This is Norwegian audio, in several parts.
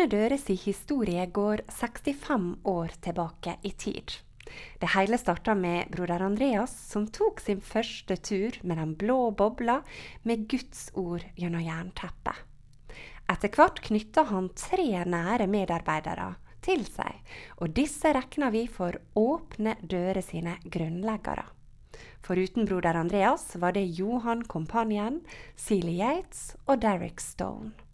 Åpne Døres historie går 65 år tilbake i tid. Det hele starta med broder Andreas, som tok sin første tur med den blå bobla med Guds ord gjennom jernteppet. Etter hvert knytta han tre nære medarbeidere til seg, og disse regner vi for Åpne dører sine grunnleggere. Foruten broder Andreas var det Johan Kompanjen, Celie Yates og Derek Stone.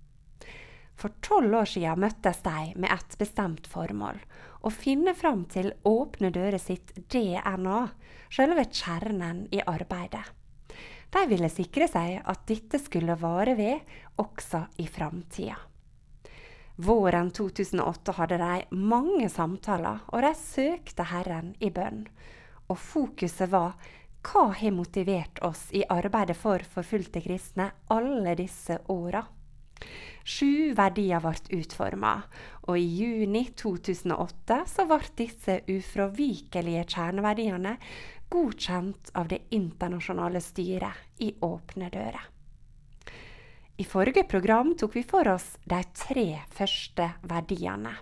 For tolv år siden møttes de med et bestemt formål. Å finne fram til Åpne dører sitt DNA, selve kjernen i arbeidet. De ville sikre seg at dette skulle vare ved også i framtida. Våren 2008 hadde de mange samtaler, og de søkte Herren i bønn. Og fokuset var hva har motivert oss i arbeidet for forfulgte kristne alle disse åra? Sju verdier ble utforma, og i juni 2008 så ble disse ufravikelige kjerneverdiene godkjent av det internasjonale styret i Åpne dører. I forrige program tok vi for oss de tre første verdiene.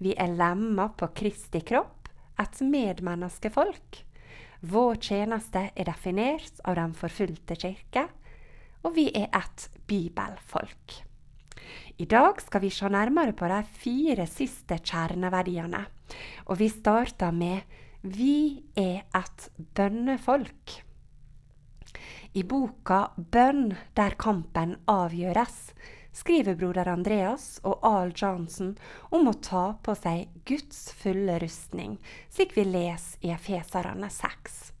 Vi er lemma på Kristi kropp, et medmenneskefolk. Vår tjeneste er definert av den forfulgte kirke, og vi er et bibelfolk. I dag skal vi se nærmere på de fire siste kjerneverdiene. Og vi starter med Vi er et bønnefolk. I boka Bønn der kampen avgjøres skriver broder Andreas og Al Johnson om å ta på seg Guds fulle rustning, slik vi leser i Efeserane 6.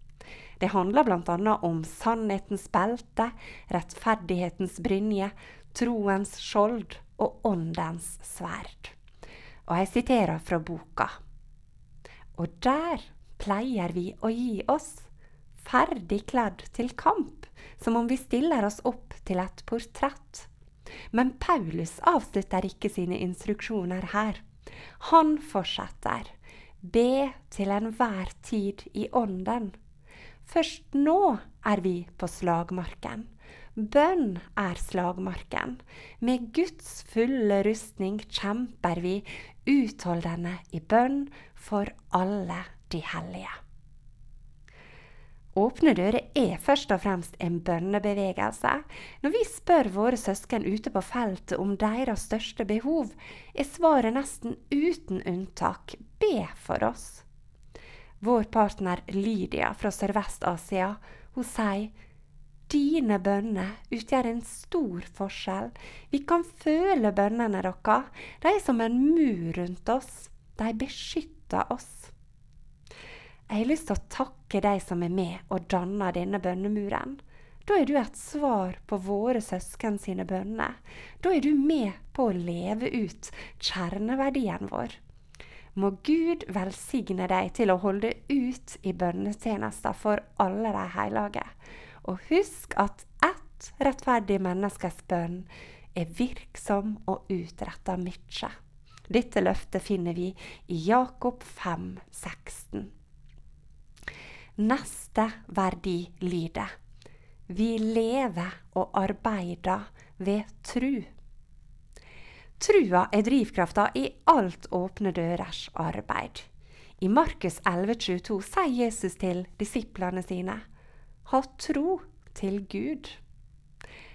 Det handler bl.a. om sannhetens belte, rettferdighetens brynje, troens skjold og åndens sverd. Og jeg siterer fra boka. Og der pleier vi å gi oss, ferdig kledd til kamp, som om vi stiller oss opp til et portrett. Men Paulus avslutter ikke sine instruksjoner her. Han fortsetter. Be til enhver tid i ånden. Først nå er vi på slagmarken. Bønn er slagmarken. Med Guds fulle rustning kjemper vi utholdende i bønn for alle de hellige. Åpne dører er først og fremst en bønnebevegelse. Når vi spør våre søsken ute på feltet om deres største behov, er svaret nesten uten unntak be for oss. Vår partner Lydia fra Sørvest-Asia hun sier Dine bønner utgjør en stor forskjell. Vi kan føle bønnene deres. De er som en mur rundt oss. De beskytter oss. Jeg har lyst til å takke de som er med og danner denne bønnemuren. Da er du et svar på våre søsken sine bønner. Da er du med på å leve ut kjerneverdien vår. Må Gud velsigne deg til å holde ut i bønnetjenester for alle de hellige. Og husk at ett rettferdig menneskes bønn er virksom og utretter mye. Dette løftet finner vi i Jakob 5, 16. Neste verdi lyder Vi lever og arbeider ved tru. Trua er drivkrafta i alt åpne dørers arbeid. I Markus 11,22 sier Jesus til disiplene sine ha tro til Gud.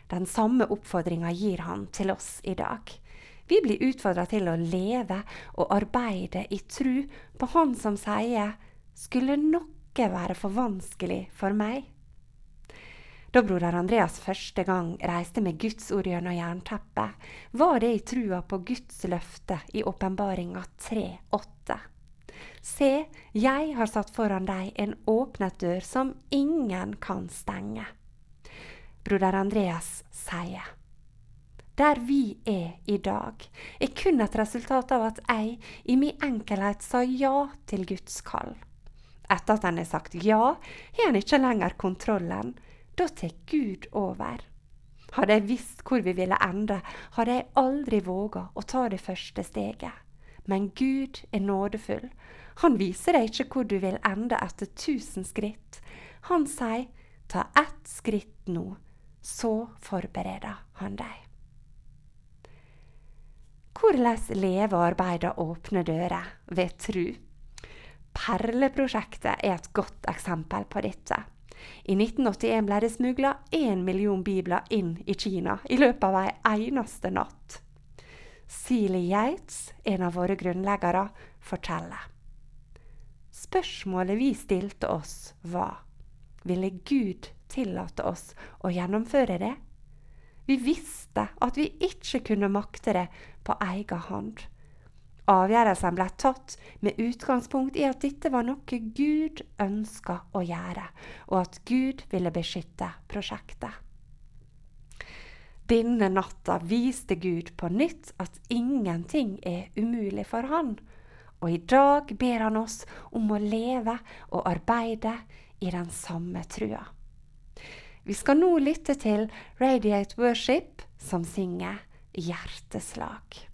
Den samme oppfordringa gir han til oss i dag. Vi blir utfordra til å leve og arbeide i tru på Han som sier skulle noe være for vanskelig for meg? Da broder Andreas første gang reiste med Guds ord gjennom jernteppet, var det i trua på Guds løfte i åpenbaringa 3,8. Se, jeg har satt foran deg en åpnet dør som ingen kan stenge. Broder Andreas sier, der vi er i dag, er kun et resultat av at jeg i min enkelhet sa ja til Guds kall. Etter at en har sagt ja, har en ikke lenger kontrollen. Da tar Gud over. Hadde jeg visst hvor vi ville ende, hadde jeg aldri våga å ta det første steget. Men Gud er nådefull. Han viser deg ikke hvor du vil ende etter tusen skritt. Han sier ta ett skritt nå, så forbereder han deg. Hvordan leve og arbeide åpne dører ved tru? Perleprosjektet er et godt eksempel på dette. I 1981 ble det smugla én million bibler inn i Kina i løpet av ei eneste natt. Sealy Yates, en av våre grunnleggere, forteller. Spørsmålet vi stilte oss, var ville Gud tillate oss å gjennomføre det? Vi visste at vi ikke kunne makte det på egen hånd. Avgjørelsen ble tatt med utgangspunkt i at dette var noe Gud ønska å gjøre, og at Gud ville beskytte prosjektet. Denne natta viste Gud på nytt at ingenting er umulig for han. Og i dag ber han oss om å leve og arbeide i den samme trua. Vi skal nå lytte til Radiate Worship, som synger Hjerteslag.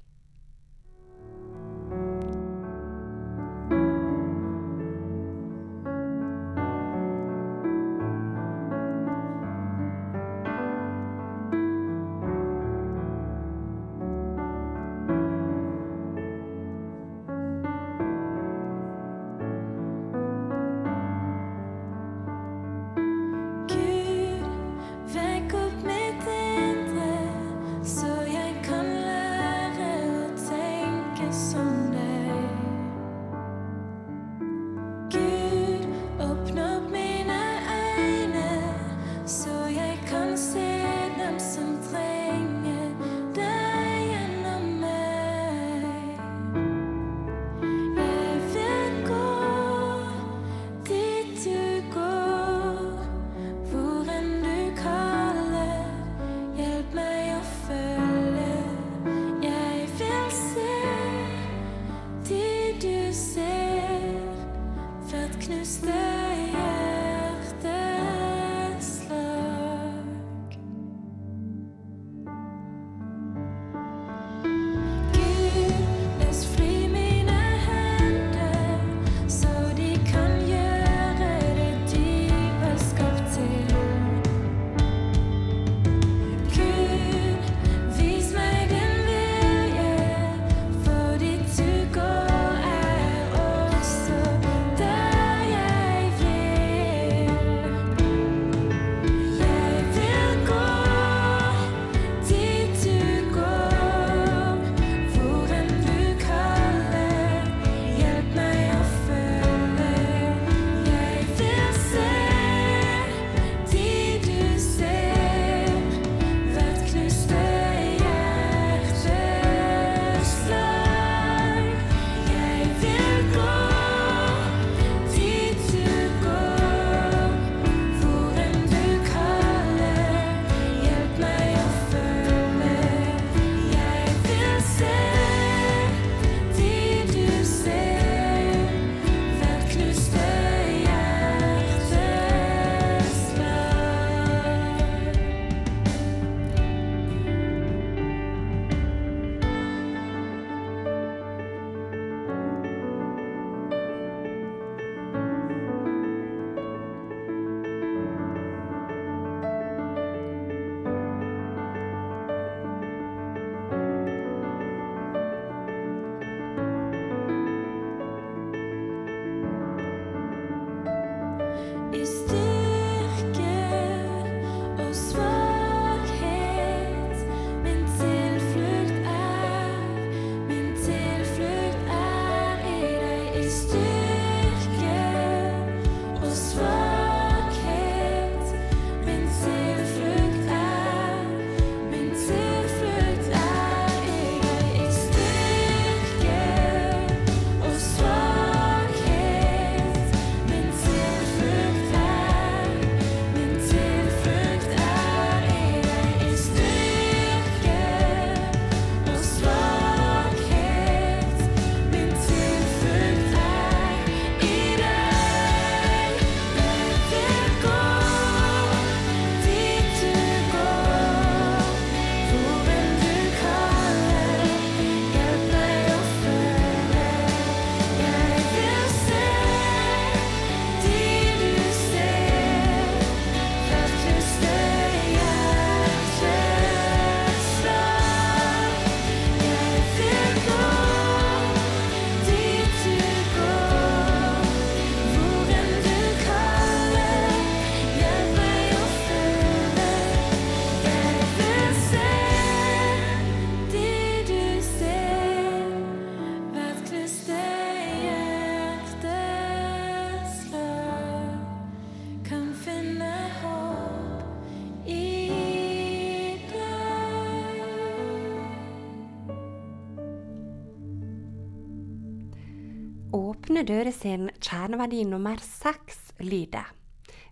Åpne Døre sin kjerneverdi nummer seks lyder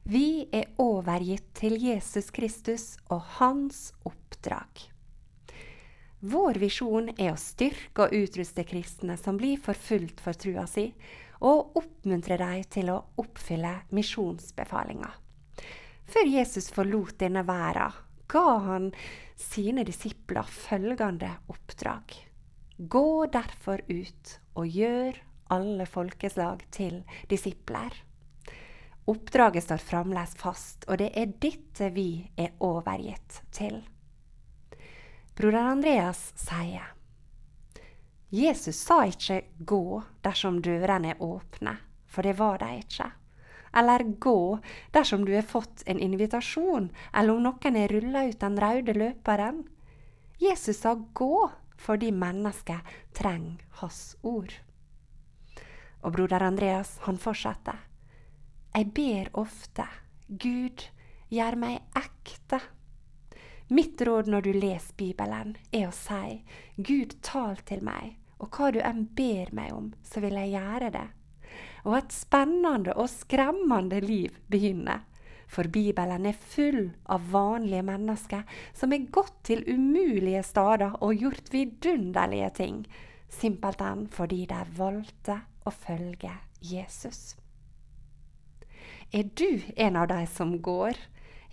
Vi er overgitt til Jesus Kristus og hans oppdrag. Vår visjon er å styrke og utruste kristne som blir forfulgt for trua si, og oppmuntre dem til å oppfylle misjonsbefalinga. Før Jesus forlot denne verden, ga han sine disipler følgende oppdrag. Gå derfor ut og gjør alle folkeslag til disipler. Oppdraget står fremdeles fast, og det er dette vi er overgitt til. Broder Andreas sier Jesus sa ikke 'gå' dersom dørene er åpne, for det var de ikke. Eller 'gå' dersom du har fått en invitasjon, eller om noen har rulla ut den røde løperen. Jesus sa 'gå' fordi mennesket trenger hans ord. Og broder Andreas, han fortsetter. Jeg ber ofte, Gud, gjør meg ekte. Mitt råd når du leser Bibelen, er å si Gud, tal til meg, og hva du enn ber meg om, så vil jeg gjøre det. Og et spennende og skremmende liv begynner. For Bibelen er full av vanlige mennesker som er gått til umulige steder og gjort vidunderlige ting, simpelthen fordi de valgte å følge Jesus. Er du en av de som går?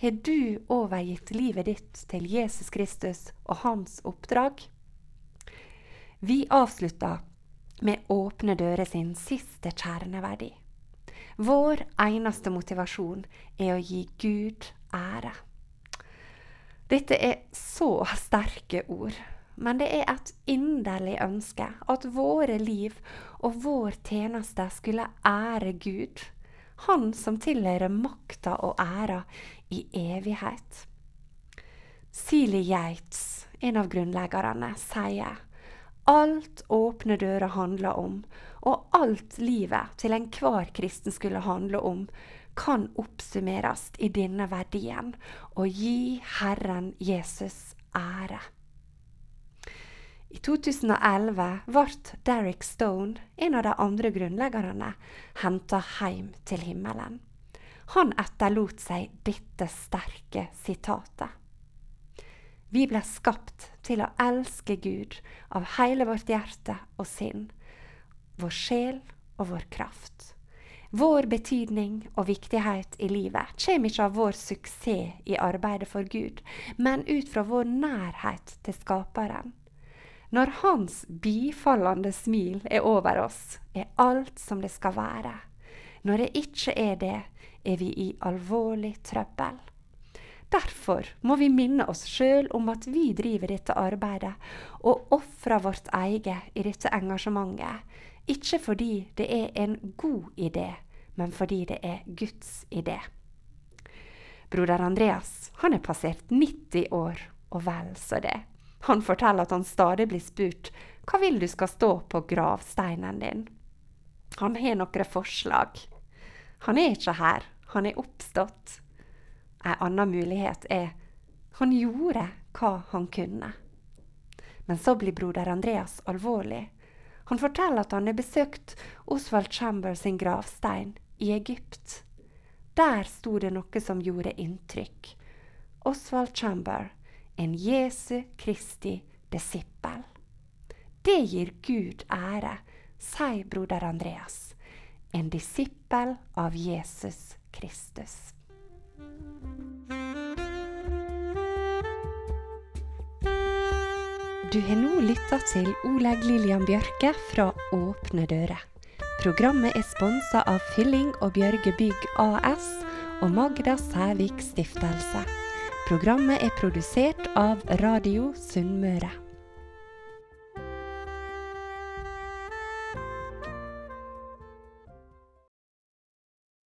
har du overgitt livet ditt til Jesus Kristus og hans oppdrag? Vi avslutter med Åpne dører sin siste kjerneverdi. Vår eneste motivasjon er å gi Gud ære. Dette er så sterke ord, men det er et inderlig ønske at våre liv og vår tjeneste skulle ære Gud han som tilhører makta og æra i evighet. Seely Yates, en av grunnleggerne, sier alt åpne dører handler om, og alt livet til enhver kristen skulle handle om, kan oppsummeres i denne verdien å gi Herren Jesus ære. I 2011 ble Derek Stone, en av de andre grunnleggerne, henta hjem til himmelen. Han etterlot seg dette sterke sitatet. Vi ble skapt til å elske Gud av hele vårt hjerte og sinn, vår sjel og vår kraft. Vår betydning og viktighet i livet kommer ikke av vår suksess i arbeidet for Gud, men ut fra vår nærhet til Skaperen. Når Hans bifallende smil er over oss, er alt som det skal være. Når det ikke er det, er vi i alvorlig trøbbel. Derfor må vi minne oss sjøl om at vi driver dette arbeidet, og ofrer vårt eget i dette engasjementet. Ikke fordi det er en god idé, men fordi det er Guds idé. Broder Andreas han er passert 90 år, og vel så det. Han forteller at han stadig blir spurt hva vil du skal stå på gravsteinen din. Han har noen forslag. Han er ikke her, han er oppstått. En annen mulighet er han gjorde hva han kunne. Men så blir broder Andreas alvorlig. Han forteller at han har besøkt Oswald Chamber sin gravstein i Egypt. Der sto det noe som gjorde inntrykk. Oswald Chamber en Jesu Kristi disippel. Det gir Gud ære, sier broder Andreas. En disippel av Jesus Kristus. Du har nå lytta til Oleg Lillian Bjørke fra Åpne dører. Programmet er sponsa av Fylling og Bjørge Bygg AS og Magda Sævik Stiftelse. Programmet er produsert av Radio Sunnmøre.